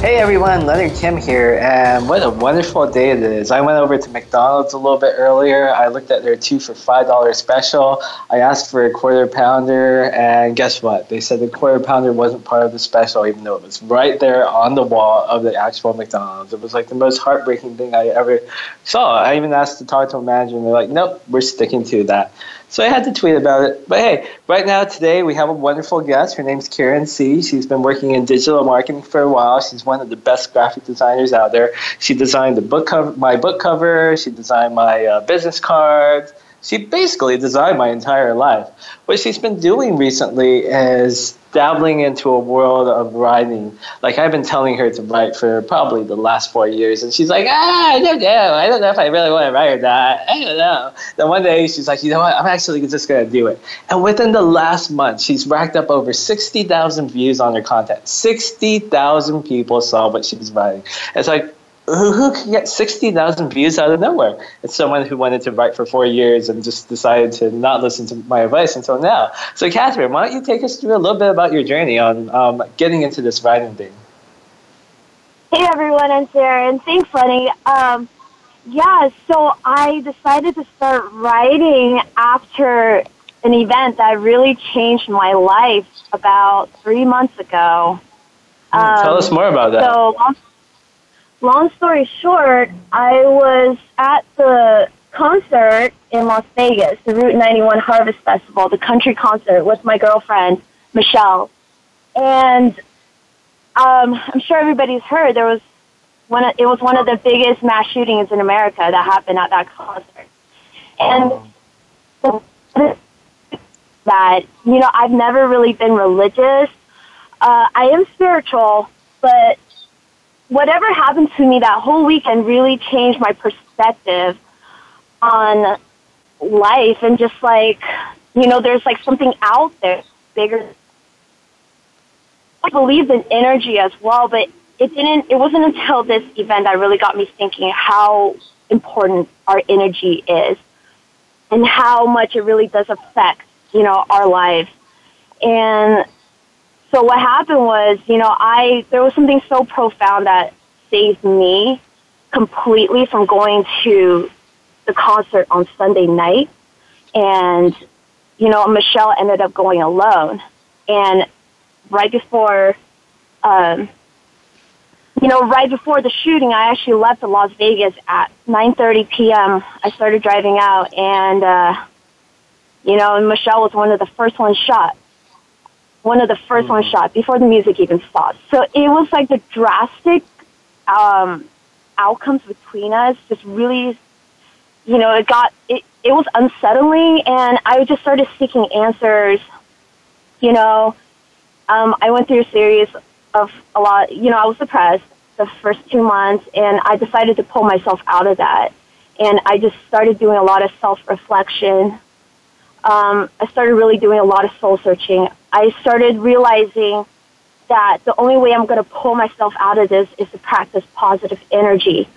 Hey everyone, Leonard Kim here, and what a wonderful day it is. I went over to McDonald's a little bit earlier. I looked at their two for $5 special. I asked for a quarter pounder, and guess what? They said the quarter pounder wasn't part of the special, even though it was right there on the wall of the actual McDonald's. It was like the most heartbreaking thing I ever saw. I even asked to talk to a manager, and they're like, nope, we're sticking to that. So I had to tweet about it. But hey, right now today we have a wonderful guest. Her name's Karen C. She's been working in digital marketing for a while. She's one of the best graphic designers out there. She designed the book cover, my book cover. She designed my uh, business cards. She basically designed my entire life. What she's been doing recently is dabbling into a world of writing. Like I've been telling her to write for probably the last four years, and she's like, ah, I don't know. I don't know if I really want to write or not. I don't know. Then one day she's like, you know what? I'm actually just gonna do it. And within the last month, she's racked up over sixty thousand views on her content. Sixty thousand people saw what she was writing. It's like who, who can get 60,000 views out of nowhere? It's someone who wanted to write for four years and just decided to not listen to my advice until now. So, Catherine, why don't you take us through a little bit about your journey on um, getting into this writing thing? Hey, everyone, I'm Sarah, and Thanks, Lenny. Um, yeah, so I decided to start writing after an event that really changed my life about three months ago. Um, Tell us more about that. So, long story short, I was at the concert in Las Vegas, the Route 91 Harvest Festival, the country concert with my girlfriend, Michelle. And um, I'm sure everybody's heard there was one of, it was one of the biggest mass shootings in America that happened at that concert. And that, you know, I've never really been religious. Uh, I am spiritual, but whatever happened to me that whole weekend really changed my perspective on life and just like, you know, there's like something out there bigger. I believe in energy as well, but it didn't, it wasn't until this event that really got me thinking how important our energy is and how much it really does affect, you know, our lives. And so what happened was, you know, I there was something so profound that saved me completely from going to the concert on Sunday night, and you know, Michelle ended up going alone, and right before, um, you know, right before the shooting, I actually left to Las Vegas at 9:30 p.m. I started driving out, and uh, you know, Michelle was one of the first ones shot one of the 1st mm-hmm. ones shot before the music even stopped. So it was like the drastic um, outcomes between us just really, you know, it got it. It was unsettling, and I just started seeking answers. You know, um, I went through a series of a lot. You know, I was depressed the first two months, and I decided to pull myself out of that. And I just started doing a lot of self reflection. Um, I started really doing a lot of soul searching. I started realizing that the only way I'm going to pull myself out of this is to practice positive energy.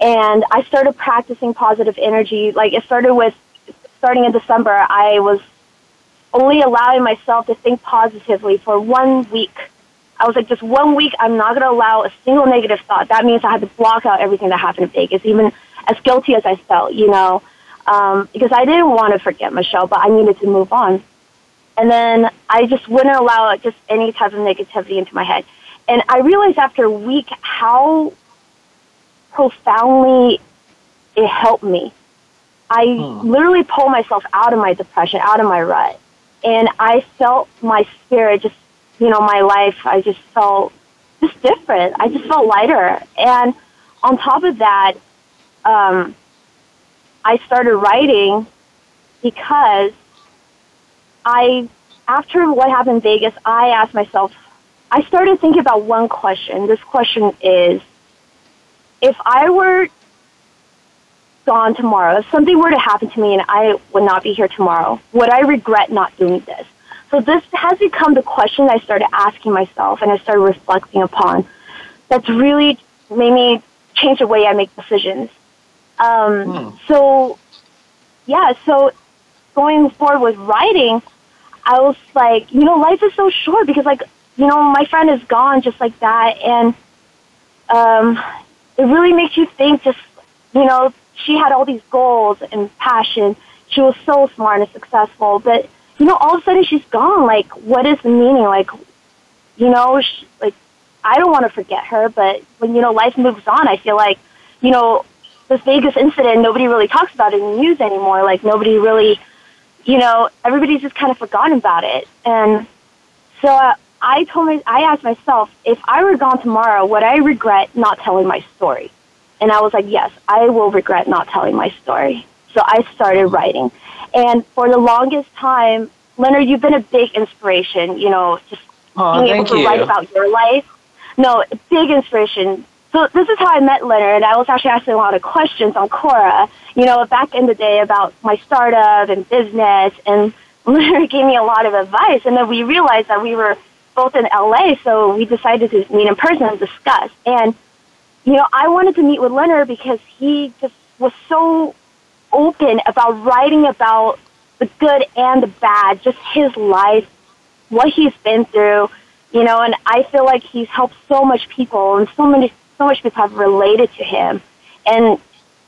And I started practicing positive energy. Like it started with starting in December, I was only allowing myself to think positively for one week. I was like, just one week, I'm not going to allow a single negative thought. That means I had to block out everything that happened in Vegas, even as guilty as I felt, you know, um, because I didn't want to forget Michelle, but I needed to move on. And then I just wouldn't allow just any type of negativity into my head. And I realized after a week how profoundly it helped me. I hmm. literally pulled myself out of my depression, out of my rut. And I felt my spirit just, you know, my life, I just felt just different. I just felt lighter. And on top of that, um, I started writing because I, after what happened in Vegas, I asked myself, I started thinking about one question. This question is, if I were gone tomorrow, if something were to happen to me and I would not be here tomorrow, would I regret not doing this? So this has become the question I started asking myself and I started reflecting upon. That's really made me change the way I make decisions. Um, hmm. So, yeah, so going forward with writing, I was like, you know, life is so short because, like, you know, my friend is gone just like that. And um, it really makes you think just, you know, she had all these goals and passion. She was so smart and successful, but you know, all of a sudden she's gone. Like, what is the meaning? Like, you know, she, like I don't want to forget her, but when you know life moves on, I feel like, you know, this Vegas incident, nobody really talks about it in the news anymore. Like nobody really, you know, everybody's just kind of forgotten about it. And so uh, I told my, I asked myself, if I were gone tomorrow, would I regret not telling my story? And I was like, yes, I will regret not telling my story. So I started writing. And for the longest time, Leonard, you've been a big inspiration, you know, just oh, being able to you. write about your life. No, big inspiration. So this is how I met Leonard. I was actually asking a lot of questions on Quora, you know, back in the day about my startup and business. And Leonard gave me a lot of advice. And then we realized that we were both in LA, so we decided to meet in person and discuss. And you know, I wanted to meet with Leonard because he just was so open about writing about the good and the bad, just his life, what he's been through, you know, and I feel like he's helped so much people and so many so much people have related to him and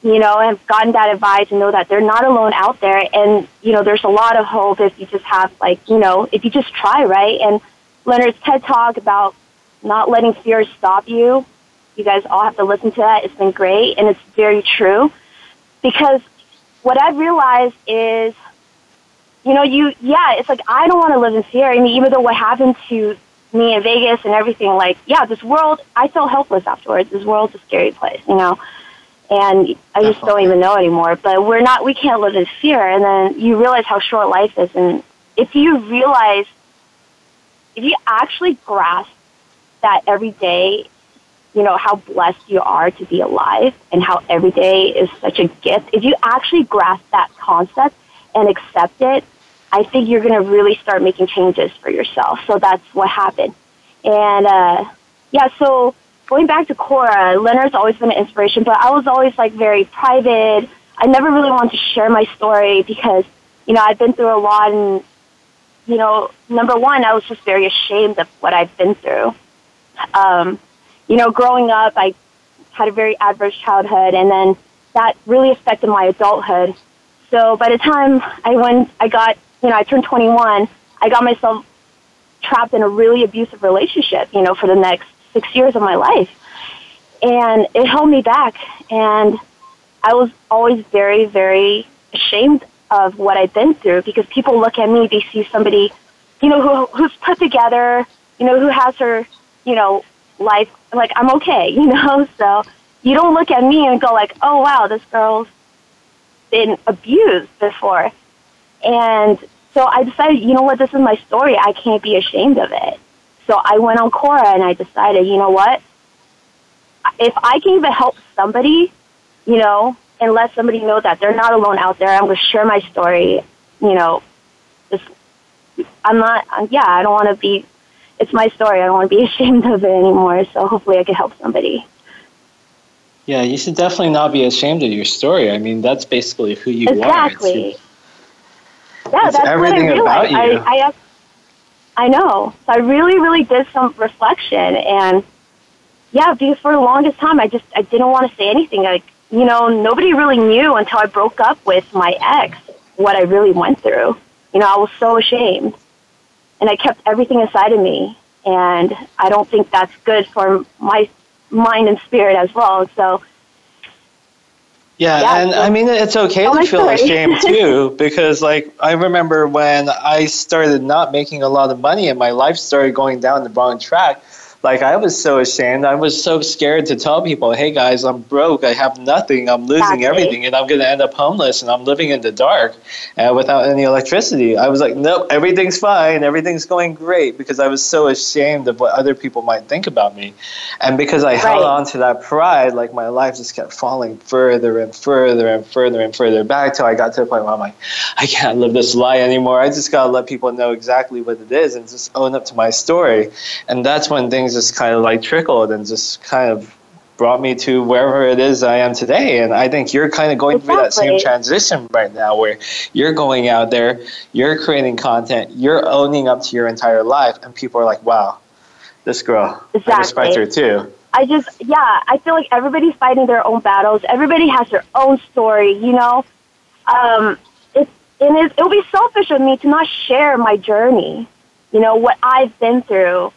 you know, have gotten that advice and know that they're not alone out there and, you know, there's a lot of hope if you just have like, you know, if you just try, right? And Leonard's TED talk about not letting fear stop you you guys all have to listen to that. It's been great, and it's very true. Because what I've realized is, you know, you, yeah, it's like I don't want to live in fear. I mean, even though what happened to me in Vegas and everything, like, yeah, this world, I felt helpless afterwards. This world's a scary place, you know? And I just don't even know anymore. But we're not, we can't live in fear. And then you realize how short life is. And if you realize, if you actually grasp that every day you know, how blessed you are to be alive and how every day is such a gift. If you actually grasp that concept and accept it, I think you're going to really start making changes for yourself. So that's what happened. And, uh, yeah, so going back to Quora, Leonard's always been an inspiration, but I was always like very private. I never really wanted to share my story because, you know, I've been through a lot and, you know, number one, I was just very ashamed of what I've been through. Um, you know, growing up, I had a very adverse childhood, and then that really affected my adulthood. So by the time I went, I got, you know, I turned 21, I got myself trapped in a really abusive relationship, you know, for the next six years of my life. And it held me back. And I was always very, very ashamed of what I'd been through because people look at me, they see somebody, you know, who, who's put together, you know, who has her, you know, life like I'm okay, you know. So you don't look at me and go like, oh wow, this girl's been abused before, and so I decided, you know what, this is my story. I can't be ashamed of it. So I went on Quora and I decided, you know what, if I can even help somebody, you know, and let somebody know that they're not alone out there, I'm going to share my story. You know, just I'm not. Yeah, I don't want to be it's my story. I don't want to be ashamed of it anymore. So hopefully, I can help somebody. Yeah, you should definitely not be ashamed of your story. I mean, that's basically who you exactly. are. Exactly. Yeah, that's everything what I realized. about you. I, I, I know. So I really, really did some reflection, and yeah, because for the longest time, I just I didn't want to say anything. Like you know, nobody really knew until I broke up with my ex what I really went through. You know, I was so ashamed and I kept everything inside of me. And I don't think that's good for my mind and spirit as well. So, yeah, yeah and I mean, it's okay oh to feel story. ashamed too, because like I remember when I started not making a lot of money and my life started going down the wrong track. Like I was so ashamed. I was so scared to tell people, "Hey guys, I'm broke. I have nothing. I'm losing everything, and I'm going to end up homeless, and I'm living in the dark uh, without any electricity." I was like, "Nope, everything's fine. Everything's going great," because I was so ashamed of what other people might think about me, and because I held on to that pride, like my life just kept falling further and further and further and further back till I got to the point where I'm like, I can't live this lie anymore. I just gotta let people know exactly what it is and just own up to my story. And that's when things just kind of like trickled and just kind of brought me to wherever it is I am today. And I think you're kind of going through that same transition right now where you're going out there, you're creating content, you're owning up to your entire life, and people are like, wow, this girl, I respect Exactly. her too. I just, yeah, I feel like everybody's fighting their own battles. Everybody has their own story, you know? Um, it, it, it would be selfish of me to not share my journey, you know, what I've been through.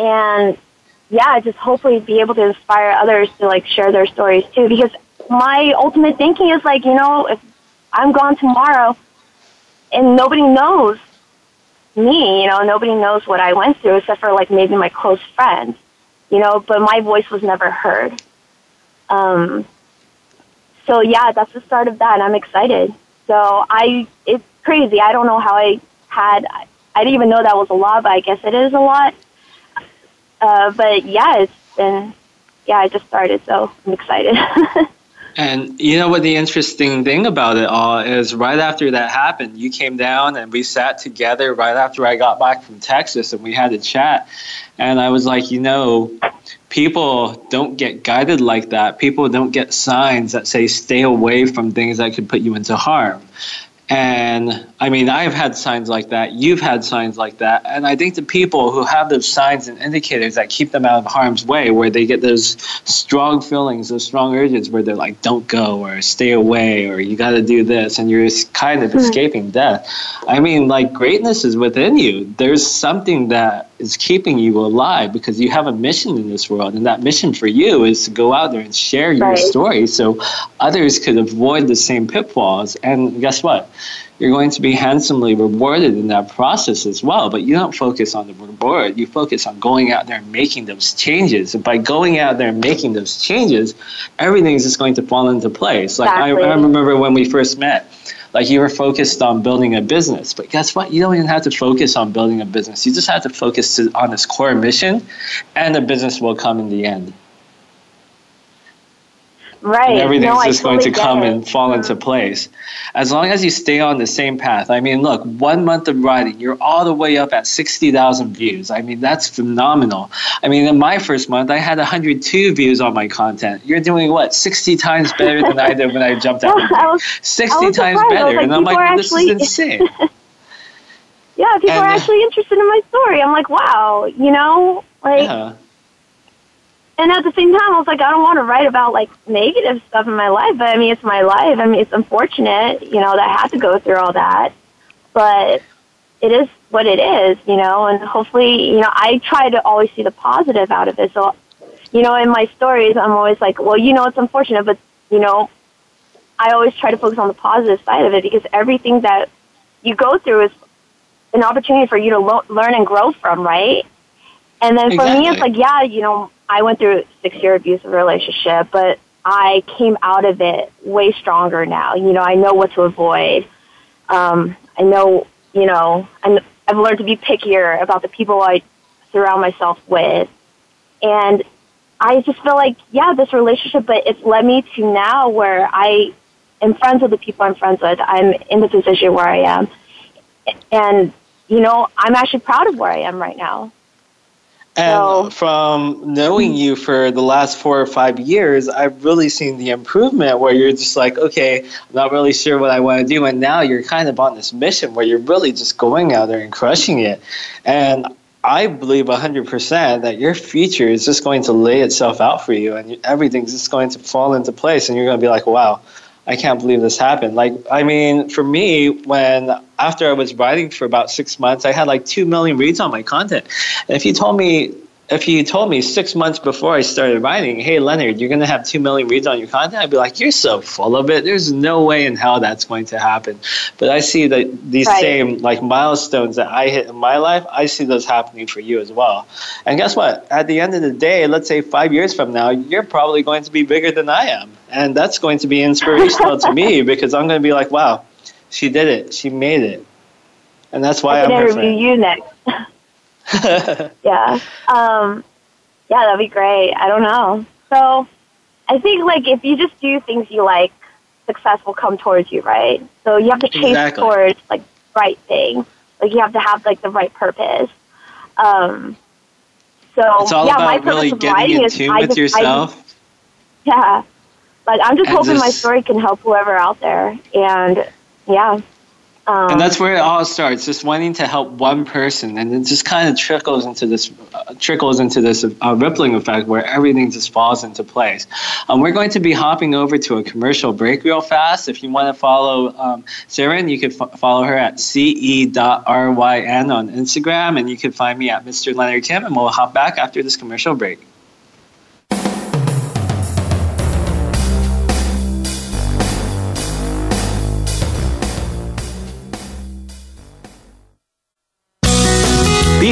And yeah, just hopefully be able to inspire others to like share their stories too. Because my ultimate thinking is like, you know, if I'm gone tomorrow and nobody knows me, you know, nobody knows what I went through except for like maybe my close friends you know, but my voice was never heard. Um, so yeah, that's the start of that, and I'm excited. So I, it's crazy. I don't know how I had. I didn't even know that was a lot, but I guess it is a lot. Uh, but yeah, it's been. Yeah, I just started, so I'm excited. And you know what the interesting thing about it all is right after that happened, you came down and we sat together right after I got back from Texas and we had a chat. And I was like, you know, people don't get guided like that. People don't get signs that say stay away from things that could put you into harm. And I mean, I've had signs like that. You've had signs like that. And I think the people who have those signs and indicators that keep them out of harm's way, where they get those strong feelings, those strong urges, where they're like, don't go or stay away or you got to do this, and you're kind of hmm. escaping death. I mean, like, greatness is within you. There's something that is keeping you alive because you have a mission in this world. And that mission for you is to go out there and share your Right. story so others could avoid the same pitfalls. And guess what? You're going to be handsomely rewarded in that process as well. But you don't focus on the reward. You focus on going out there and making those changes. And by going out there and making those changes, everything's just going to fall into place. Like I, I remember when we first met, like you were focused on building a business. But guess what? You don't even have to focus on building a business. You just have to focus on this core mission, and the business will come in the end. Right. and everything's no, I just going totally to come and fall into mm-hmm. place. As long as you stay on the same path. I mean, look, one month of writing, you're all the way up at 60,000 views. I mean, that's phenomenal. I mean, in my first month, I had 102 views on my content. You're doing what? 60 times better than I did when I jumped out. I was, 60 I was times surprised. I was better. like, and I'm like, this actually- is insane. yeah, people And- are actually interested in my story. I'm like, wow, you know, like. yeah. And at the same time, I was like, I don't want to write about like negative stuff in my life, but I mean, it's my life. I mean, it's unfortunate, you know, that I had to go through all that, but it is what it is, you know, and hopefully, you know, I try to always see the positive out of it. So, you know, in my stories, I'm always like, well, you know, it's unfortunate, but, you know, I always try to focus on the positive side of it because everything that you go through is an opportunity for you to lo- learn and grow from, right? And then for me, it's like, yeah, you know, I went through a six year abusive relationship, but I came out of it way stronger now. You know, I know what to avoid. Um, I know, you know, and I've learned to be pickier about the people I surround myself with. And I just feel like, yeah, this relationship, but it's led me to now where I am friends with the people I'm friends with. I'm in the position where I am. And, you know, I'm actually proud of where I am right now. And So- from knowing you for the last four or five years, I've really seen the improvement where you're just like, okay, I'm not really sure what I want to do. And now you're kind of on this mission where you're really just going out there and crushing it. And I believe 100% that your future is just going to lay itself out for you and everything's just going to fall into place. And you're going to be like, wow, I can't believe this happened. Like, I mean, for me, when after I was writing for about six months, I had like two million reads on my content. And if you told me if you told me six months before I started writing, hey, Leonard, you're going to have 2 million reads on your content, I'd be like, you're so full of it. There's no way in hell that's going to happen. But I see that these right. same like milestones that I hit in my life, I see those happening for you as well. And guess what? At the end of the day, let's say five years from now, you're probably going to be bigger than I am. And that's going to be inspirational to me because I'm going to be like, wow, she did it. She made it. And that's why I am interview you next. yeah. Um, yeah, that'd be great. I don't know. So I think like if you just do things you like, success will come towards you, right? So you have to chase exactly. towards like right thing. Like you have to have like the right purpose. Um, so it's all yeah, about my purpose really getting in tune with just, yourself. Just, yeah, like I'm just and hoping just, my story can help whoever out there, and yeah. Um, and that's where it all starts, just wanting to help one person, and it just kind of trickles into this, uh, trickles into this uh, rippling effect where everything just falls into place. Um, we're going to be hopping over to a commercial break real fast. If you want to follow um, Saren, you can f- follow her at ce.ryn on Instagram, and you can find me at Mr. Leonard Kim, and we'll hop back after this commercial break.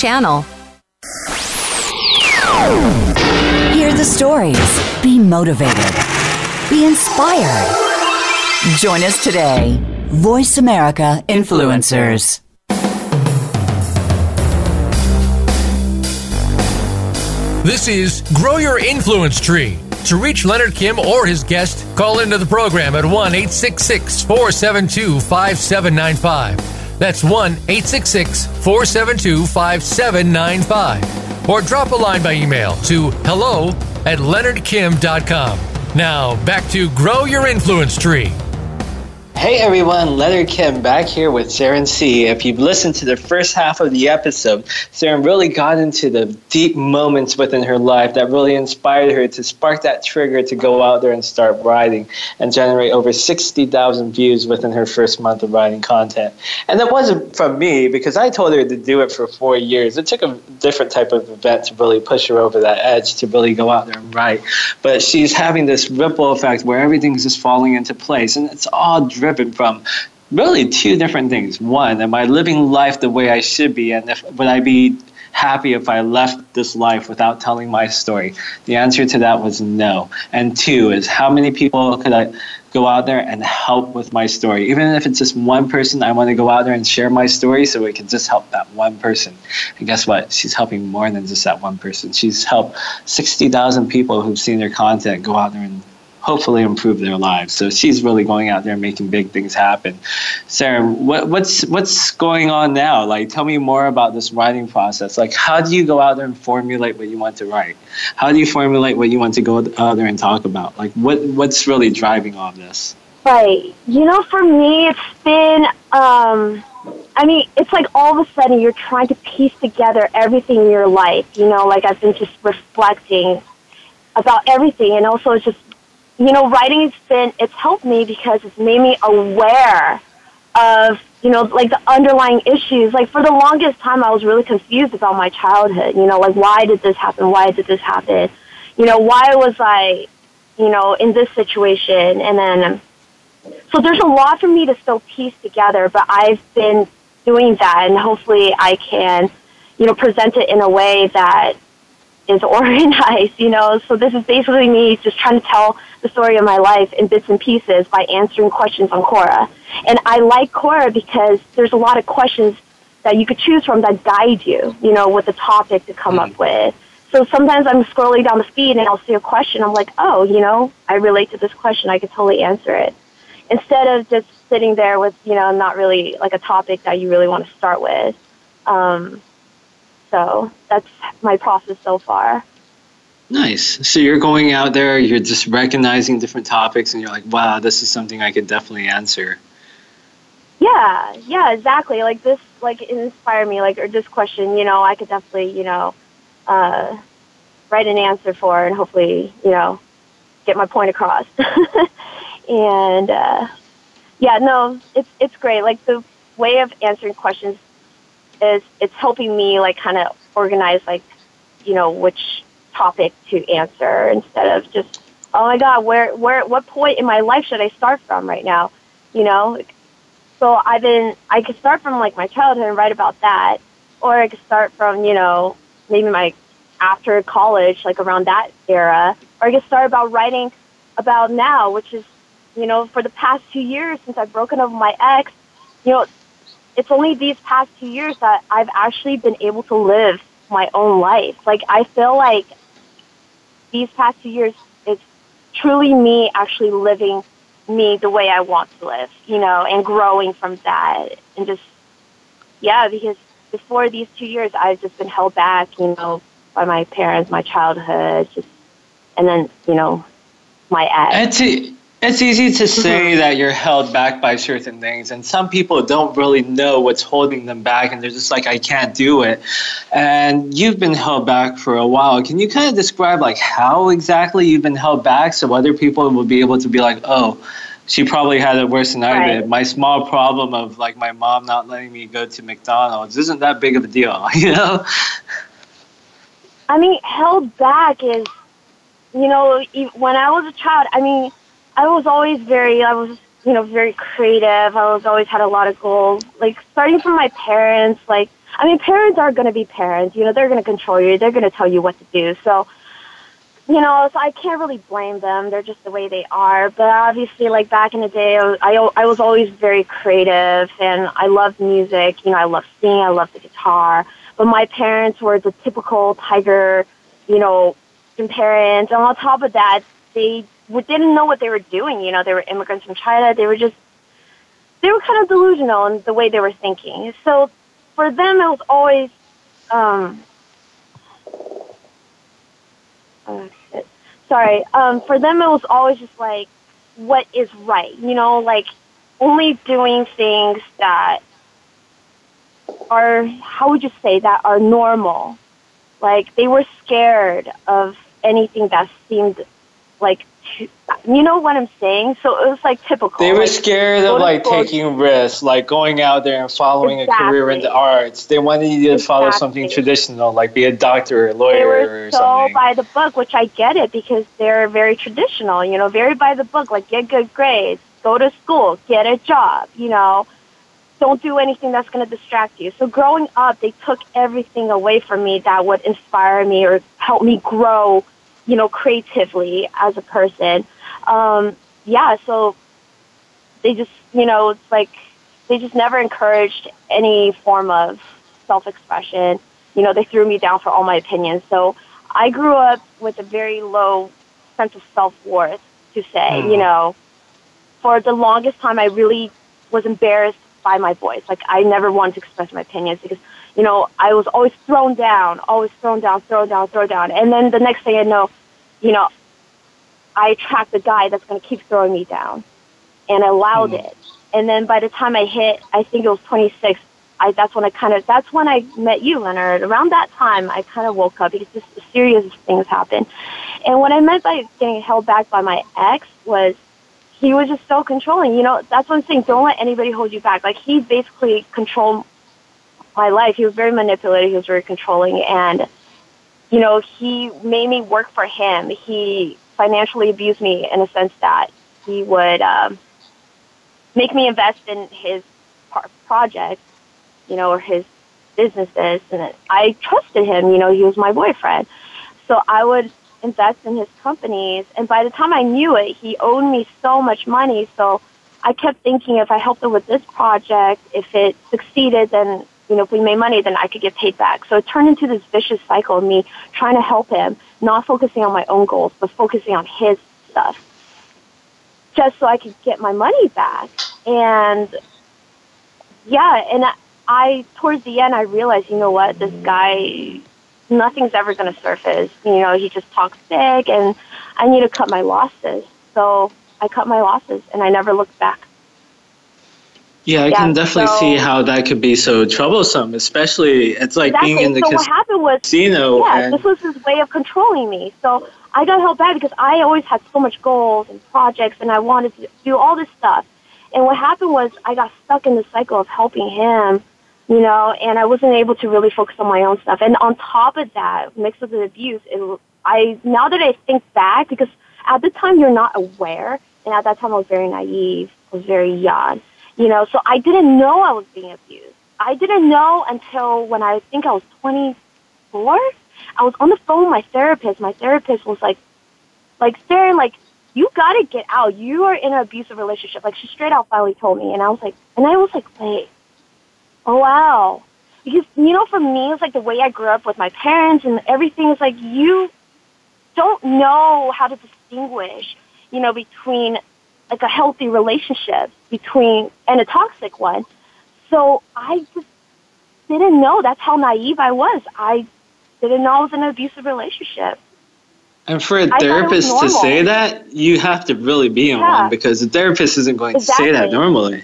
channel. Hear the stories. Be motivated. Be inspired. Join us today. Voice America Influencers. This is Grow Your Influence Tree. To reach Leonard Kim or his guest, call into the program at 1 866 472 5795. That's 1 866 472 5795. Or drop a line by email to hello at leonardkim.com. Now, back to Grow Your Influence Tree. Hey everyone, Leonard Kim back here with Saren C. If you've listened to the first half of the episode, Saren really got into the deep moments within her life that really inspired her to spark that trigger to go out there and start writing and generate over 60,000 views within her first month of writing content. And that wasn't from me because I told her to do it for four years. It took a different type of event to really push her over that edge to really go out there and write. But she's having this ripple effect where everything's just falling into place and it's all driven driven from really two different things. One, am I living life the way I should be, and if, would I be happy if I left this life without telling my story? The answer to that was no. And two is how many people could I go out there and help with my story? Even if it's just one person, I want to go out there and share my story so we can just help that one person. And guess what? She's helping more than just that one person. She's helped 60,000 people who've seen their content go out there and hopefully improve their lives. So she's really going out there and making big things happen. Sarah, what, what's what's going on now? Like, tell me more about this writing process. Like, how do you go out there and formulate what you want to write? How do you formulate what you want to go out there and talk about? Like, what what's really driving all this? Right. You know, for me, it's been. Um, I mean, it's like all of a sudden you're trying to piece together everything in your life. You know, like I've been just reflecting about everything, and also it's just you know, writing has been, it's helped me because it's made me aware of, you know, like the underlying issues. Like for the longest time, I was really confused about my childhood. You know, like why did this happen? Why did this happen? you know, why was I, you know, in this situation? And then, so there's a lot for me to still piece together, but I've been doing that, and hopefully I can, you know, present it in a way that is organized, you know. So this is basically me just trying to tell the story of my life in bits and pieces by answering questions on Quora. And I like Quora because there's a lot of questions that you could choose from that guide you, you know, with a topic to come up with. So sometimes I'm scrolling down the feed and I'll see a question. I'm like, oh, you know, I relate to this question. I could totally answer it. Instead of just sitting there with, you know, not really like a topic that you really want to start with. Um, so that's my process so far. Nice. So you're going out there, you're just recognizing different topics, and you're like, wow, this is something I could definitely answer. Yeah, yeah, exactly. Like this, like inspire me, like or this question, you know, I could definitely, you know, uh, write an answer for, and hopefully, you know, get my point across. and uh, yeah, no, it's it's great. Like the way of answering questions is it's helping me like kind of organize like you know which topic to answer instead of just oh my god where where what point in my life should I start from right now? You know? So I've been I could start from like my childhood and write about that or I could start from you know maybe my after college like around that era or I could start about writing about now which is you know for the past two years since I've broken up with my ex you know it's only these past two years that I've actually been able to live my own life. Like I feel like these past two years, it's truly me actually living me the way I want to live, you know, and growing from that and just, yeah, because before these two years, I've just been held back, you know, by my parents, my childhood, just, and then, you know, my ex. It's, it's easy to say mm-hmm. that you're held back by certain things, and some people don't really know what's holding them back, and they're just like, I can't do it. And you've been held back for a while. Can you kind of describe like how exactly you've been held back so other people will be able to be like, oh, she probably had it worse than I did. My small problem of like my mom not letting me go to McDonald's isn't that big of a deal, you know? I mean, held back is, you know, when I was a child, I mean, I was always very, I was, you know, very creative. I was always had a lot of goals. Like starting from my parents, like, I mean, parents are going to be parents. You know, they're going to control you. They're going to tell you what to do. So, you know, so I can't really blame them. They're just the way they are. But obviously, like back in the day, I, I, I was always very creative and I loved music. You know, I loved singing. I loved the guitar. But my parents were the typical tiger, you know, parents. And on top of that, they didn't know what they were doing. You know, they were immigrants from China. They were just, they were kind of delusional in the way they were thinking. So for them, it was always, um, oh, shit. sorry, um, for them, it was always just like, what is right? You know, like only doing things that are, how would you say, that are normal. Like they were scared of anything that seemed like you know what I'm saying? So it was like typical. They were scared of like taking risks, like going out there and following exactly. a career in the arts. They wanted you to exactly. follow something traditional, like be a doctor or a lawyer they were or so something. by the book, which I get it because they're very traditional, you know, very by the book, like get good grades, go to school, get a job, you know. Don't do anything that's going to distract you. So growing up, they took everything away from me that would inspire me or help me grow you know, creatively as a person. Um, yeah, so they just, you know, it's like they just never encouraged any form of self-expression. You know, they threw me down for all my opinions. So I grew up with a very low sense of self-worth, to say, mm. you know. For the longest time, I really was embarrassed by my voice. Like, I never wanted to express my opinions because you know, I was always thrown down, always thrown down, thrown down, thrown down. And then the next thing I know, you know, I attract the guy that's going to keep throwing me down. And I allowed mm. it. And then by the time I hit, I think it was 26, I, that's when I kind of, that's when I met you, Leonard. Around that time, I kind of woke up because just serious things happened. And what I meant by getting held back by my ex was he was just so controlling. You know, that's what I'm saying. Don't let anybody hold you back. Like, he basically controlled my life. He was very manipulative. He was very controlling. And you know, he made me work for him. He financially abused me in a sense that he would um, make me invest in his projects, you know, or his businesses. And I trusted him. You know, he was my boyfriend. So I would invest in his companies. And by the time I knew it, he owed me so much money. So I kept thinking if I helped him with this project, if it succeeded, then, you know, if we made money, then I could get paid back. So it turned into this vicious cycle of me trying to help him, not focusing on my own goals, but focusing on his stuff. Just so I could get my money back. And yeah, and I, I towards the end I realized, you know what, this guy nothing's ever going to surface. You know, he just talks big, and I need to cut my losses. So I cut my losses, and I never looked back. Yeah, I yeah, can definitely so, see how that could be so troublesome, especially it's like exactly. being in the so what happened was, casino. Yeah, and, this was his way of controlling me. So I got held back because I always had so much goals and projects, and I wanted to do all this stuff. And what happened was I got stuck in the cycle of helping him you know, and I wasn't able to really focus on my own stuff. And on top of that, mixed with the abuse, it, I now that I think back, because at the time you're not aware, and at that time I was very naive, I was very young, you know, so I didn't know I was being abused. I didn't know until when I think I was 24. I was on the phone with my therapist. My therapist was like, like staring, like, you gotta get out. You are in an abusive relationship. Like she straight out finally told me, and I was like, and I was like, wait, Oh wow. Because you know, for me, it's like the way I grew up with my parents and everything is like you don't know how to distinguish, you know, between like a healthy relationship between and a toxic one. So I just didn't know. That's how naive I was. I didn't know I was in an abusive relationship. And for a therapist to say that, you have to really be in yeah. one because the therapist isn't going exactly. to say that normally.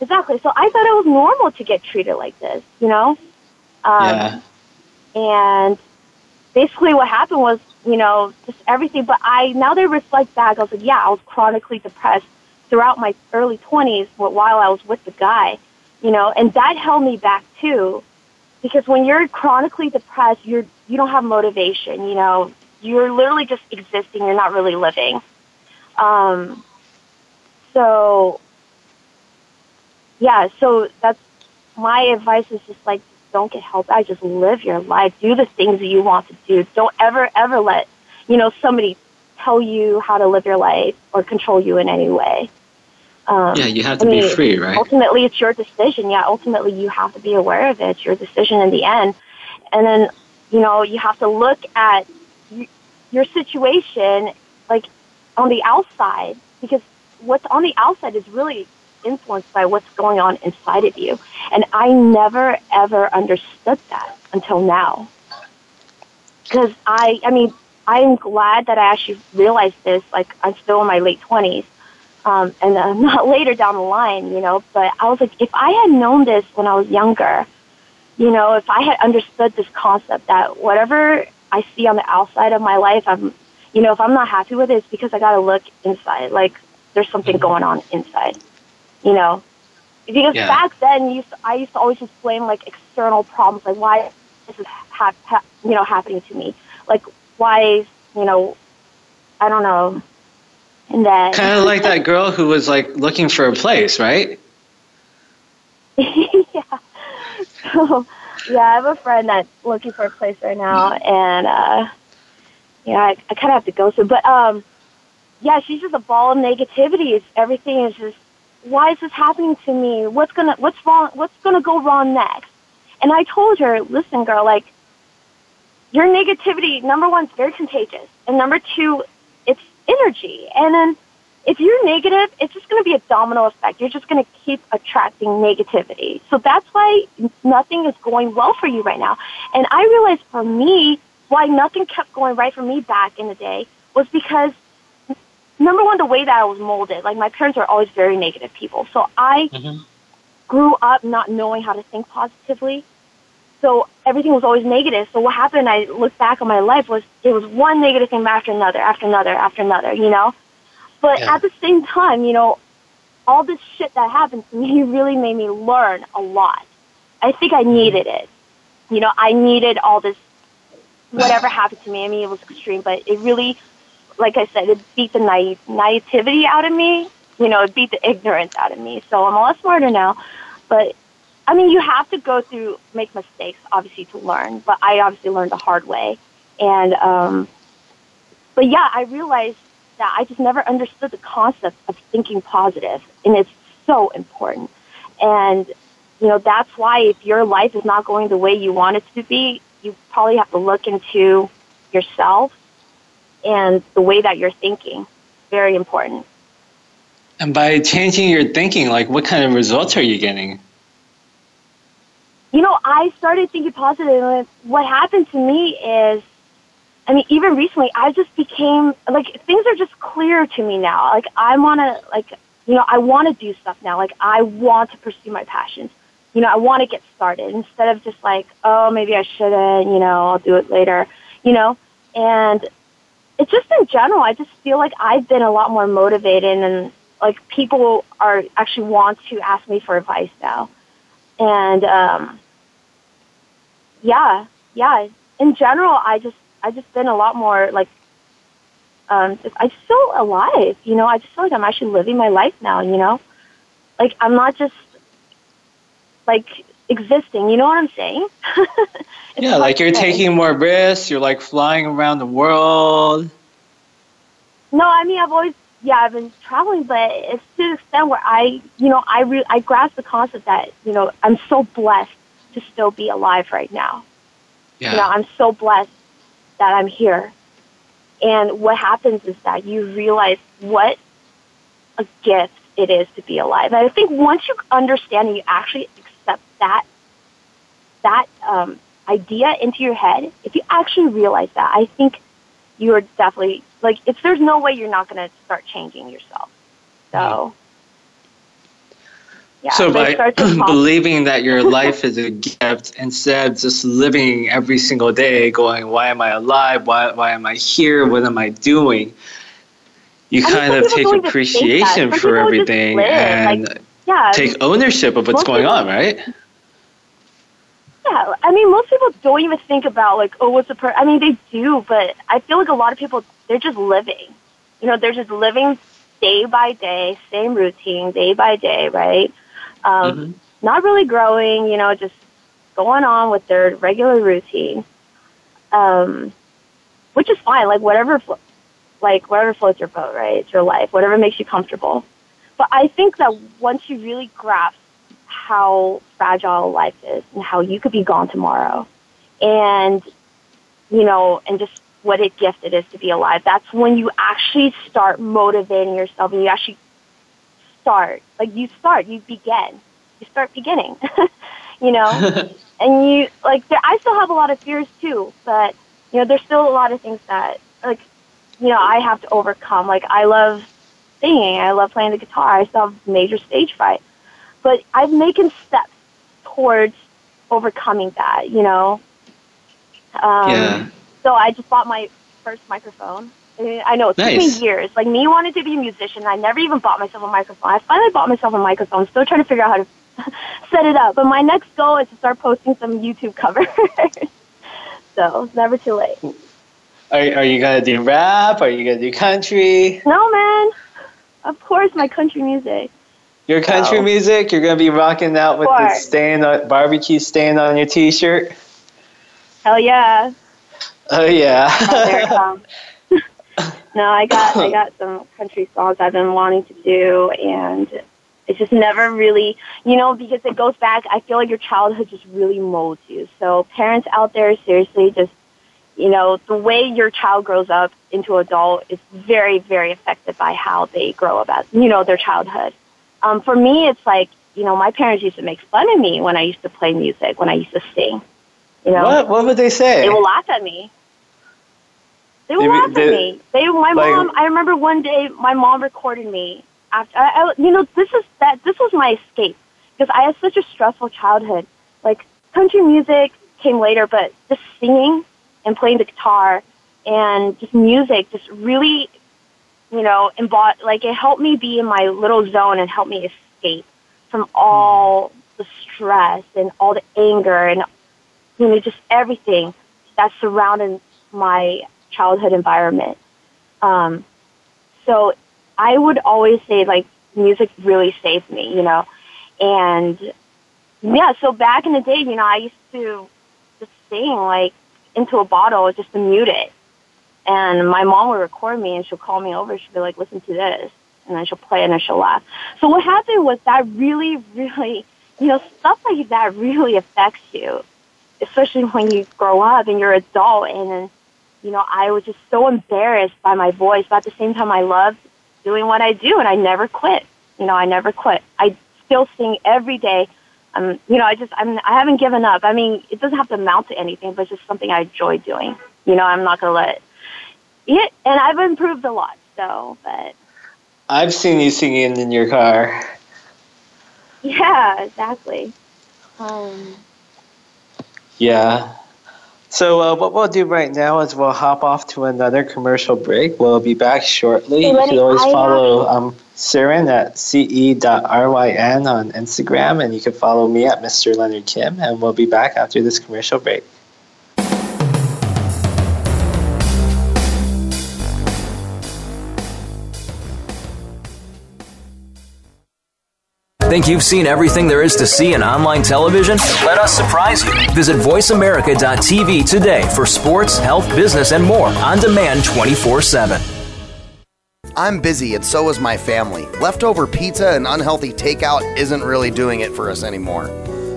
Exactly. So I thought it was normal to get treated like this, you know? Um, yeah. And basically what happened was, you know, just everything. But I, now I reflect back, I was like, yeah, I was chronically depressed throughout my early 20s while I was with the guy, you know, and that held me back too. Because when you're chronically depressed, you're, you don't have motivation, you know, you're literally just existing, you're not really living. Um, so yeah, so that's my advice is just like don't get help out, just live your life. Do the things that you want to do. Don't ever, ever let, you know, somebody tell you how to live your life or control you in any way. Um, yeah, you have to I mean, be free, right? Ultimately, it's your decision. Yeah, ultimately, you have to be aware of it. It's your decision in the end. And then, you know, you have to look at your situation, like, on the outside, because what's on the outside is really influenced by what's going on inside of you. And I never ever understood that until now. Because I, I mean, I'm glad that I actually realized this. Like I'm still in my late twenties, um, and uh, not later down the line, you know. But I was like, if I had known this when I was younger, you know, if I had understood this concept that whatever I see on the outside of my life, I'm, you know, if I'm not happy with it, it's because I got to look inside. Like there's something mm-hmm. going on inside you know. Because yeah. back then, used to, I used to always just blame like external problems, like why this is ha- ha- you know happening to me, like why you know, I don't know. And then kind of like that girl who was like looking for a place, right? yeah. So yeah, I have a friend that's looking for a place right now, and uh, yeah, I, I kind of have to go soon. But um, yeah, she's just a ball of negativity. It's, everything is just why is this happening to me? What's gonna what's wrong what's gonna go wrong next? And I told her, listen, girl, like your negativity, number one, is very contagious. And number two, it's energy. And then if you're negative, it's just going to be a domino effect. You're just going to keep attracting negativity. So that's why nothing is going well for you right now. And I realized for me, why nothing kept going right for me back in the day was because number one, the way that I was molded. Like my parents are always very negative people, so I mm-hmm. grew up not knowing how to think positively. So everything was always negative. So what happened? I look back on my life was it was one negative thing after another, after another, after another. You know, but yeah. at the same time, you know, all this shit that happened to me really made me learn a lot. I think I mm-hmm. needed it. You know, I needed all this whatever happened to me. I mean, it was extreme, but it really, like I said, it beat the naive, naivety out of me. You know, it beat the ignorance out of me. So I'm a lot smarter now. But I mean, you have to go through, make mistakes, obviously, to learn. But I obviously learned the hard way. And, um, but yeah, I realized that I just never understood the concept of thinking positive, and it's so important. And you know, that's why if your life is not going the way you want it to be, you probably have to look into yourself and the way that you're thinking. Very important. And by changing your thinking, like what kind of results are you getting? You know, I started thinking positive, and what happened to me is, I mean, even recently, I just became like things are just clear to me now. Like I want to, like you know, I want to do stuff now. Like I want to pursue my passions you know, I want to get started instead of just like, oh, maybe I shouldn't, you know, I'll do it later, you know, and it's just in general, I just feel like I've been a lot more motivated and like people are actually want to ask me for advice now. And, um, yeah, yeah, in general, I just, I just been a lot more like, um, I just feel alive, you know, I just feel like I'm actually living my life now, you know, like I'm not just like existing. You know what I'm saying? yeah, like you're taking more risks. You're like flying around the world. No, I mean I've always yeah I've been traveling, but it's to the extent where I you know I re- I grasp the concept that you know I'm so blessed to still be alive right now. Yeah. You know I'm so blessed that I'm here. And what happens is that you realize what a gift it is to be alive. And I think once you understand and you actually that that um, idea into your head, if you actually realize that, I think you are definitely like if there's no way you're not going to start changing yourself. So. Yeah, so by believing that your life is a gift instead of just living every single day going, why am I alive? Why, why am I here? What am I doing? You kind of take appreciation for everything and like, yeah, take ownership of what's going on, right? Yeah, I mean, most people don't even think about like, oh, what's the per? I mean, they do, but I feel like a lot of people they're just living. You know, they're just living day by day, same routine, day by day, right? Um, mm-hmm. Not really growing. You know, just going on with their regular routine, um, which is fine. Like whatever, like whatever floats your boat, right? It's your life. Whatever makes you comfortable. But I think that once you really grasp how fragile life is and how you could be gone tomorrow, and you know, and just what a gift it is to be alive, that's when you actually start motivating yourself and you actually start. Like you start, you begin, you start beginning. you know, and you like. There, I still have a lot of fears too, but you know, there's still a lot of things that like you know I have to overcome. Like I love singing. I love playing the guitar. I still have major stage fright. But I've making steps towards overcoming that, you know? Um, yeah. So I just bought my first microphone. I know it took nice. me years. Like me wanted to be a musician. I never even bought myself a microphone. I finally bought myself a microphone. Still trying to figure out how to set it up. But my next goal is to start posting some YouTube covers. so it's never too late. Are, are you gonna do rap? Are you gonna do country? No, man. Of course, my country music. Your country so, music, you're gonna be rocking out with the stain on, barbecue stain on your T-shirt. Hell yeah! Oh yeah! oh, no, I got I got some country songs I've been wanting to do, and it's just never really, you know, because it goes back. I feel like your childhood just really molds you. So parents out there, seriously, just you know, the way your child grows up into adult is very, very affected by how they grow up you know, their childhood. Um, for me, it's like, you know, my parents used to make fun of me when I used to play music, when I used to sing. You know, what what would they say? They would laugh at me. They would they, laugh they, at me. They, my like, mom. I remember one day my mom recorded me after. I, I, you know, this is that. This was my escape because I had such a stressful childhood. Like country music came later, but just singing and playing the guitar and just music just really, you know, embod- like it helped me be in my little zone and help me escape from all the stress and all the anger and, you know, just everything that that surrounded my childhood environment. Um, so I would always say like music really saved me, you know, and yeah. So back in the day, you know, I used to just sing like into a bottle just to mute it, and my mom would record me and she'll call me over. She'll be like, "Listen to this," and then she'll play and then she'll laugh. So what happened was that really, really, you know, stuff like that really affects you, especially when you grow up and you're an adult and you know, I was just so embarrassed by my voice, but at the same time, I loved doing what I do, and I never quit. You know, I never quit. I still sing every day. Um, you know, I just, I'm, I haven't given up. I mean, it doesn't have to amount to anything, but it's just something I enjoy doing. You know, I'm not gonna let it. And I've improved a lot, so, but. I've seen you singing in your car. Yeah, exactly. Um, yeah. So uh, what we'll do right now is we'll hop off to another commercial break. We'll be back shortly. You can always I follow um, Siren at ce.ryn on Instagram, and you can follow me at Mr. Leonard Kim, and we'll be back after this commercial break. Think you've seen everything there is to see in online television? Let us surprise you. Visit VoiceAmerica.tv today for sports, health, business, and more on demand 24 7. I'm busy and so is my family. Leftover pizza and unhealthy takeout isn't really doing it for us anymore.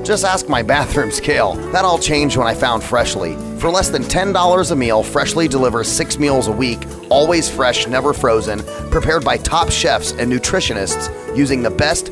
Just ask my bathroom scale. That all changed when I found Freshly. For less than $10 a meal, Freshly delivers six meals a week, always fresh, never frozen, prepared by top chefs and nutritionists using the best,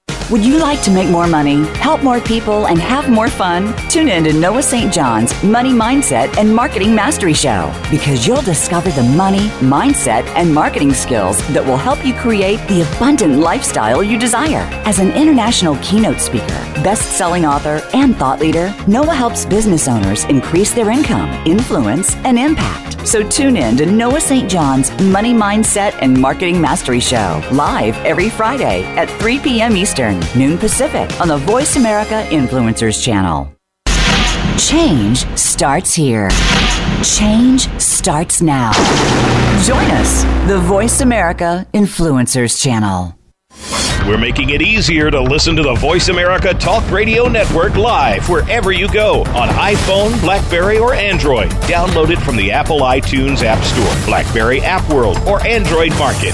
Would you like to make more money, help more people, and have more fun? Tune in to Noah St. John's Money Mindset and Marketing Mastery Show because you'll discover the money, mindset, and marketing skills that will help you create the abundant lifestyle you desire. As an international keynote speaker, best selling author, and thought leader, Noah helps business owners increase their income, influence, and impact. So tune in to Noah St. John's Money Mindset and Marketing Mastery Show live every Friday at 3 p.m. Eastern noon Pacific on the Voice America Influencers channel. Change starts here. Change starts now. Join us, the Voice America Influencers channel. We're making it easier to listen to the Voice America Talk Radio Network live wherever you go on iPhone, Blackberry, or Android. Download it from the Apple iTunes App Store, Blackberry App World, or Android Market.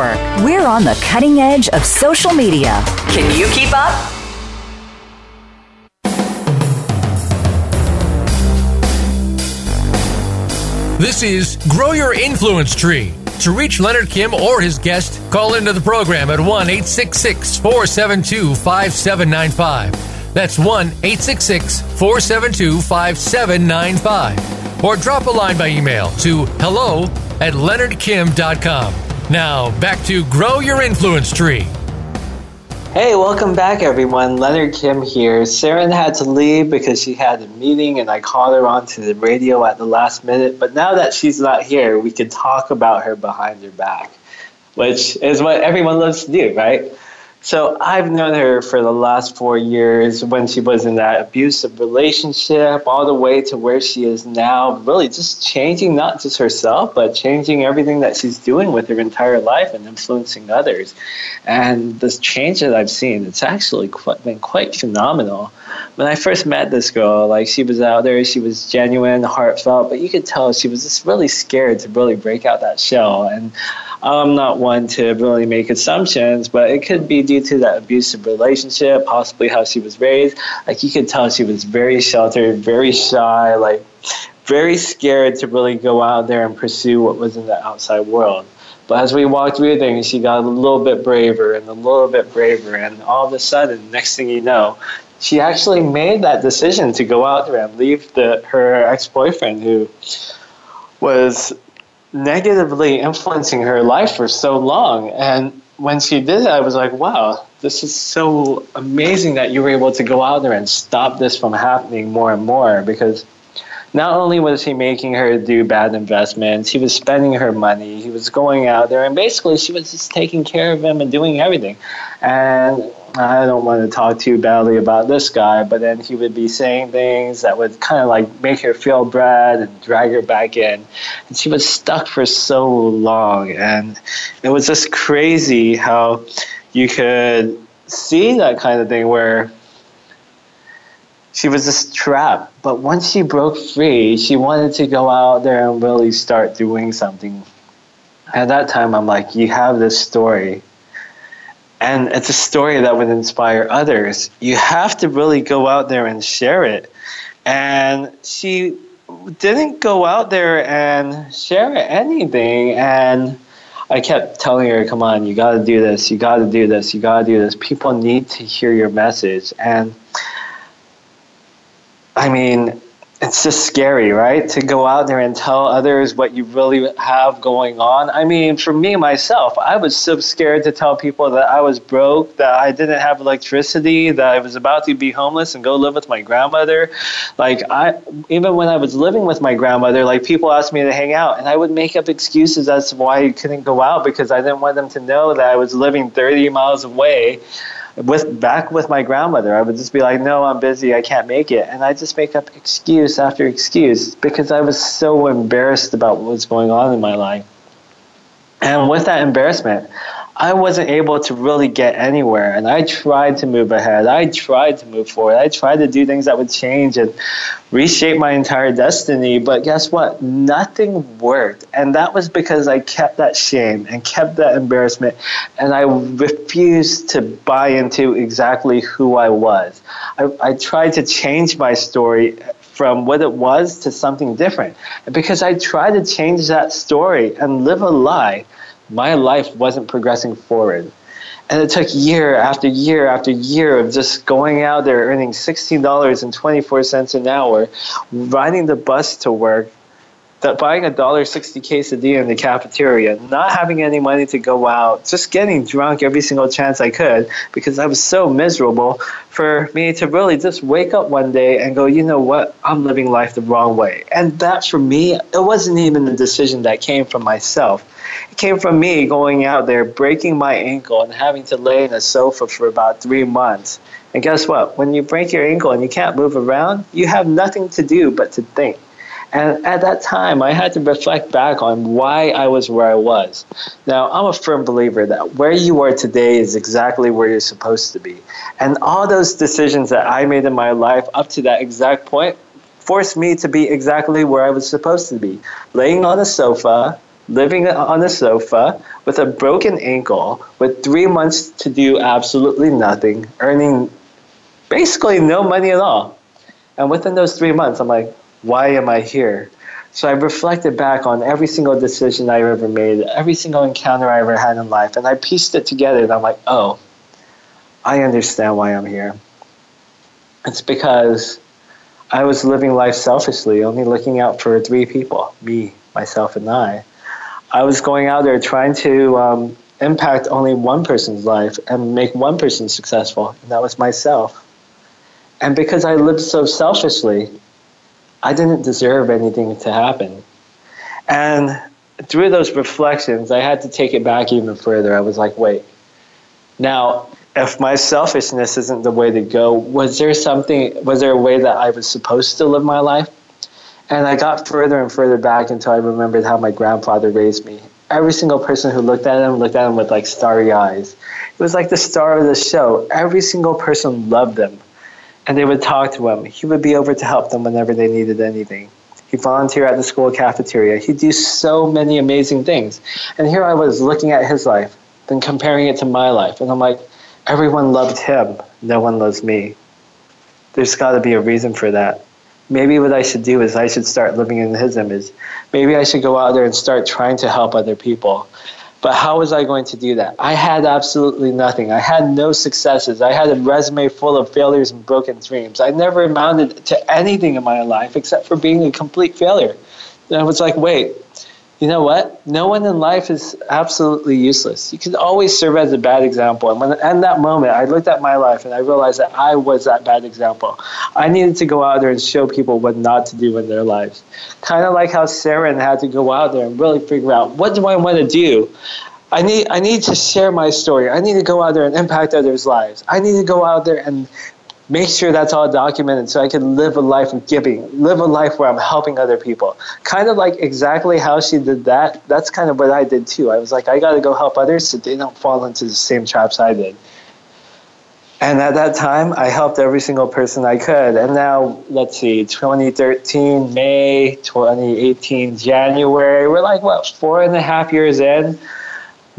We're on the cutting edge of social media. Can you keep up? This is Grow Your Influence Tree. To reach Leonard Kim or his guest, call into the program at 1 866 472 5795. That's 1 866 472 5795. or drop a line by email to hello at leonardkim.com. Now, back to Grow Your Influence Tree. Hey, welcome back, everyone. Leonard Kim here. Saren had to leave because she had a meeting, and I called her onto the radio at the last minute. But now that she's not here, we can talk about her behind her back, which is what everyone loves to do, right? So I've known her for the last four years when she was in that abusive relationship, all the way to where she is now, really just changing not just herself, but changing everything that she's doing with her entire life and influencing others. And this change that I've seen, it's actually quite, been quite phenomenal. When I first met this girl, like she was out there, she was genuine, heartfelt, but you could tell she was just really scared to really break out that shell. And I'm not one to really make assumptions, but it could be due to that abusive relationship, possibly how she was raised. Like you could tell she was very sheltered, very shy, like very scared to really go out there and pursue what was in the outside world. But as we walked through things, she got a little bit braver and a little bit braver, and all of a sudden, next thing you know, she actually made that decision to go out there and leave the her ex boyfriend who was negatively influencing her life for so long. And when she did it, I was like, wow, this is so amazing that you were able to go out there and stop this from happening more and more because not only was he making her do bad investments, he was spending her money, he was going out there, and basically she was just taking care of him and doing everything. And I don't want to talk too badly about this guy, but then he would be saying things that would kind of like make her feel bad and drag her back in. And she was stuck for so long. And it was just crazy how you could see that kind of thing where she was just trapped. But once she broke free, she wanted to go out there and really start doing something. At that time, I'm like, you have this story and it's a story that would inspire others. You have to really go out there and share it. And she didn't go out there and share anything. And I kept telling her, come on, you got to do this, you got to do this, you got to do this. People need to hear your message. And I mean, it's just scary, right? To go out there and tell others what you really have going on. I mean, for me myself, I was so scared to tell people that I was broke, that I didn't have electricity, that I was about to be homeless and go live with my grandmother. Like I even when I was living with my grandmother, like people asked me to hang out and I would make up excuses as to why I couldn't go out because I didn't want them to know that I was living 30 miles away with back with my grandmother, I would just be like, "No, I'm busy. I can't make it," and I just make up excuse after excuse because I was so embarrassed about what was going on in my life. And with that embarrassment, I wasn't able to really get anywhere. And I tried to move ahead. I tried to move forward. I tried to do things that would change and reshape my entire destiny. But guess what? Nothing worked. And that was because I kept that shame and kept that embarrassment. And I refused to buy into exactly who I was. I, I tried to change my story from what it was to something different. because I tried to change that story and live a lie, my life wasn't progressing forward. And it took year after year after year of just going out there earning $16.24 an hour, riding the bus to work, buying a dollar sixty quesadilla in the cafeteria, not having any money to go out, just getting drunk every single chance I could because I was so miserable. For me to really just wake up one day and go, you know what, I'm living life the wrong way, and that for me, it wasn't even a decision that came from myself. It came from me going out there, breaking my ankle, and having to lay in a sofa for about three months. And guess what? When you break your ankle and you can't move around, you have nothing to do but to think. And at that time, I had to reflect back on why I was where I was. Now, I'm a firm believer that where you are today is exactly where you're supposed to be. And all those decisions that I made in my life up to that exact point forced me to be exactly where I was supposed to be laying on a sofa, living on a sofa with a broken ankle, with three months to do absolutely nothing, earning basically no money at all. And within those three months, I'm like, why am I here? So I reflected back on every single decision I ever made, every single encounter I ever had in life, and I pieced it together. And I'm like, oh, I understand why I'm here. It's because I was living life selfishly, only looking out for three people me, myself, and I. I was going out there trying to um, impact only one person's life and make one person successful, and that was myself. And because I lived so selfishly, I didn't deserve anything to happen. And through those reflections, I had to take it back even further. I was like, wait, now, if my selfishness isn't the way to go, was there something, was there a way that I was supposed to live my life? And I got further and further back until I remembered how my grandfather raised me. Every single person who looked at him looked at him with like starry eyes. It was like the star of the show. Every single person loved him and they would talk to him. He would be over to help them whenever they needed anything. He volunteered at the school cafeteria. He'd do so many amazing things. And here I was looking at his life, then comparing it to my life. And I'm like, everyone loved him. No one loves me. There's got to be a reason for that. Maybe what I should do is I should start living in his image. Maybe I should go out there and start trying to help other people. But how was I going to do that? I had absolutely nothing. I had no successes. I had a resume full of failures and broken dreams. I never amounted to anything in my life except for being a complete failure. And I was like, wait, you know what? No one in life is absolutely useless. You can always serve as a bad example. And when at that moment, I looked at my life and I realized that I was that bad example. I needed to go out there and show people what not to do in their lives. Kind of like how Saren had to go out there and really figure out what do I want to do. I need I need to share my story. I need to go out there and impact others' lives. I need to go out there and make sure that's all documented so I can live a life of giving, live a life where I'm helping other people. Kind of like exactly how she did that. That's kind of what I did too. I was like, I got to go help others so they don't fall into the same traps I did. And at that time, I helped every single person I could. And now, let's see, 2013, May, 2018, January, we're like, what, four and a half years in?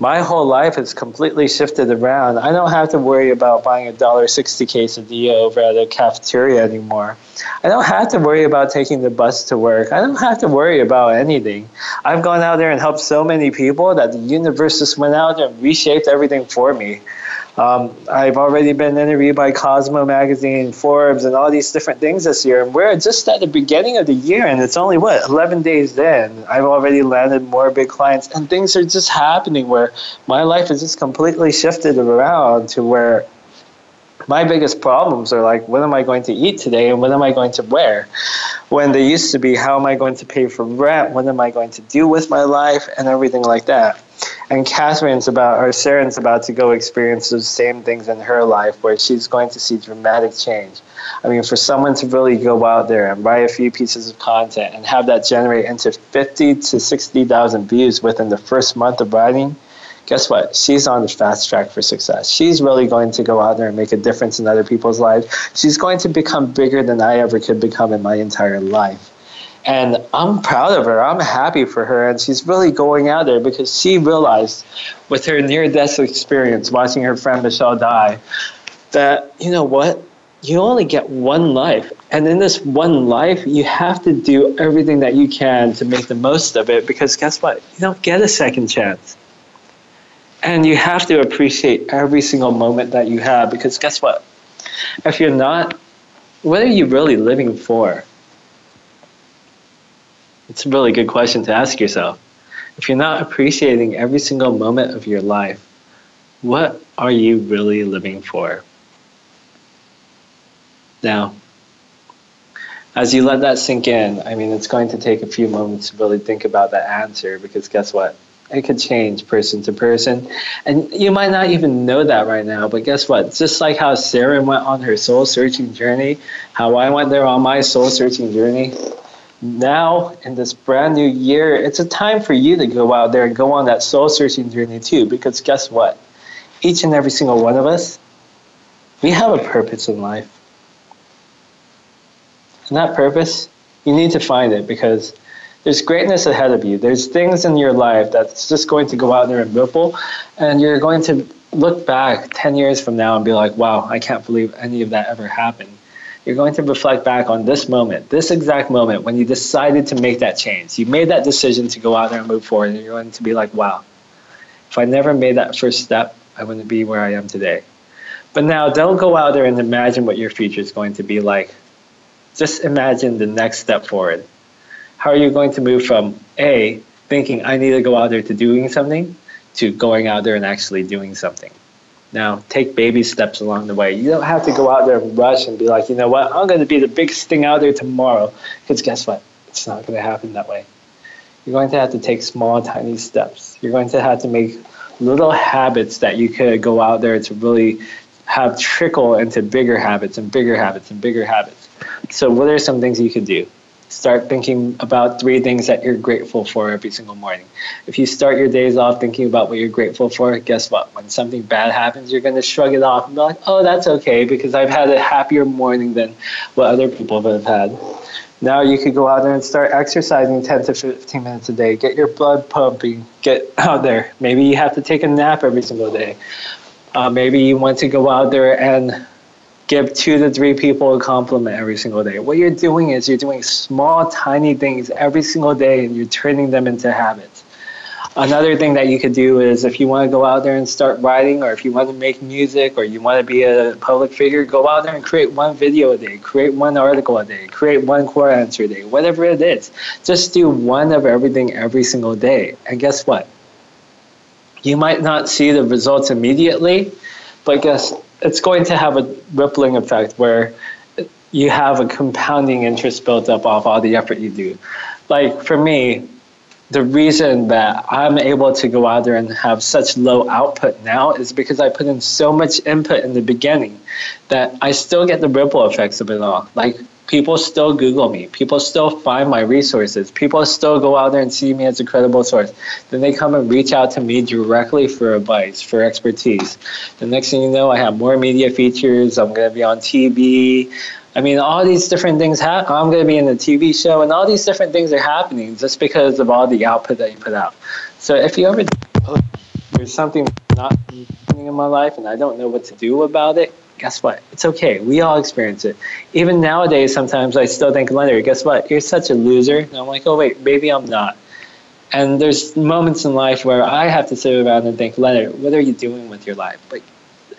My whole life has completely shifted around. I don't have to worry about buying a dollar sixty quesadilla over at a cafeteria anymore. I don't have to worry about taking the bus to work. I don't have to worry about anything. I've gone out there and helped so many people that the universe just went out and reshaped everything for me. Um, I've already been interviewed by Cosmo Magazine, Forbes, and all these different things this year. And we're just at the beginning of the year, and it's only, what, 11 days in. I've already landed more big clients, and things are just happening where my life has just completely shifted around to where my biggest problems are like, what am I going to eat today and what am I going to wear? When they used to be, how am I going to pay for rent? What am I going to do with my life? And everything like that. And Catherine's about, or Saren's about to go experience those same things in her life where she's going to see dramatic change. I mean, for someone to really go out there and write a few pieces of content and have that generate into 50 to 60,000 views within the first month of writing, guess what? She's on the fast track for success. She's really going to go out there and make a difference in other people's lives. She's going to become bigger than I ever could become in my entire life. And I'm proud of her. I'm happy for her. And she's really going out there because she realized with her near death experience, watching her friend Michelle die, that, you know what? You only get one life. And in this one life, you have to do everything that you can to make the most of it because guess what? You don't get a second chance. And you have to appreciate every single moment that you have because guess what? If you're not, what are you really living for? It's a really good question to ask yourself. If you're not appreciating every single moment of your life, what are you really living for? Now, as you let that sink in, I mean, it's going to take a few moments to really think about that answer because guess what? it could change person to person. And you might not even know that right now, but guess what? Just like how Sarah went on her soul searching journey, how I went there on my soul searching journey, now in this brand new year, it's a time for you to go out there and go on that soul searching journey too, because guess what? Each and every single one of us, we have a purpose in life. And that purpose, you need to find it because there's greatness ahead of you. There's things in your life that's just going to go out there and ripple, and you're going to look back 10 years from now and be like, wow, I can't believe any of that ever happened. You're going to reflect back on this moment, this exact moment when you decided to make that change. You made that decision to go out there and move forward, and you're going to be like, wow, if I never made that first step, I wouldn't be where I am today. But now don't go out there and imagine what your future is going to be like. Just imagine the next step forward. How are you going to move from A, thinking I need to go out there to doing something, to going out there and actually doing something? Now, take baby steps along the way. You don't have to go out there and rush and be like, you know what, I'm going to be the biggest thing out there tomorrow. Because guess what? It's not going to happen that way. You're going to have to take small, tiny steps. You're going to have to make little habits that you could go out there to really have trickle into bigger habits and bigger habits and bigger habits. So, what are some things you could do? Start thinking about three things that you're grateful for every single morning. If you start your days off thinking about what you're grateful for, guess what? When something bad happens, you're going to shrug it off and be like, oh, that's okay because I've had a happier morning than what other people have had. Now you could go out there and start exercising 10 to 15 minutes a day. Get your blood pumping. Get out there. Maybe you have to take a nap every single day. Uh, maybe you want to go out there and give two to three people a compliment every single day. What you're doing is you're doing small, tiny things every single day and you're turning them into habits. Another thing that you could do is if you want to go out there and start writing, or if you want to make music, or you want to be a public figure, go out there and create one video a day, create one article a day, create one Quora answer a day, whatever it is. Just do one of everything every single day. And guess what? You might not see the results immediately, but guess it's going to have a rippling effect where you have a compounding interest built up off all the effort you do. Like for me, the reason that I'm able to go out there and have such low output now is because I put in so much input in the beginning that I still get the ripple effects of it all. Like people still Google me, people still find my resources, people still go out there and see me as a credible source. Then they come and reach out to me directly for advice, for expertise. The next thing you know, I have more media features. I'm going to be on TV. I mean, all these different things happen. I'm going to be in a TV show, and all these different things are happening just because of all the output that you put out. So if you ever there's something not happening in my life and I don't know what to do about it, guess what? It's okay. We all experience it. Even nowadays, sometimes I still think, Leonard, guess what? You're such a loser. And I'm like, oh wait, maybe I'm not. And there's moments in life where I have to sit around and think, Leonard, what are you doing with your life? Like,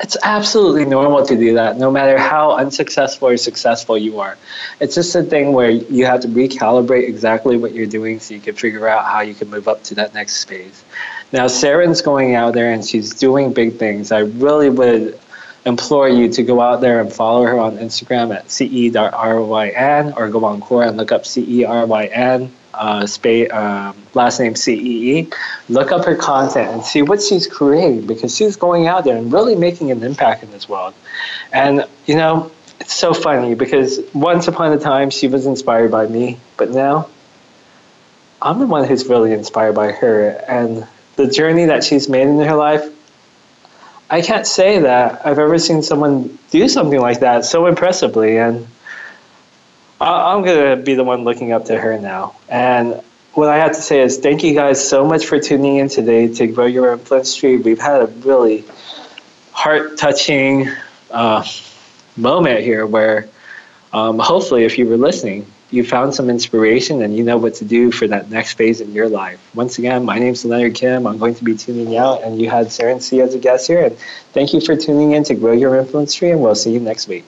it's absolutely normal to do that, no matter how unsuccessful or successful you are. It's just a thing where you have to recalibrate exactly what you're doing so you can figure out how you can move up to that next phase. Now, Saren's going out there and she's doing big things. I really would implore you to go out there and follow her on Instagram at ce.ryn or go on Quora and look up ceryn uh, um, last name CEE, look up her content and see what she's creating because she's going out there and really making an impact in this world. And, you know, it's so funny because once upon a time she was inspired by me, but now I'm the one who's really inspired by her. And the journey that she's made in her life, I can't say that I've ever seen someone do something like that so impressively. And I'm going to be the one looking up to her now. And what I have to say is thank you guys so much for tuning in today to Grow Your Influence Tree. We've had a really heart touching uh, moment here where um, hopefully, if you were listening, you found some inspiration and you know what to do for that next phase in your life. Once again, my name is Leonard Kim. I'm going to be tuning out, and you had Saren C as a guest here. And thank you for tuning in to Grow Your Influence Tree, and we'll see you next week.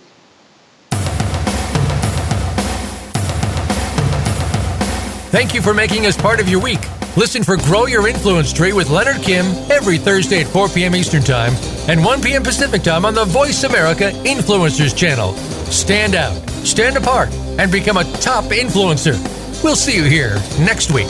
Thank you for making us part of your week. Listen for Grow Your Influence Tree with Leonard Kim every Thursday at 4 p.m. Eastern Time and 1 p.m. Pacific Time on the Voice America Influencers channel. Stand out, stand apart, and become a top influencer. We'll see you here next week.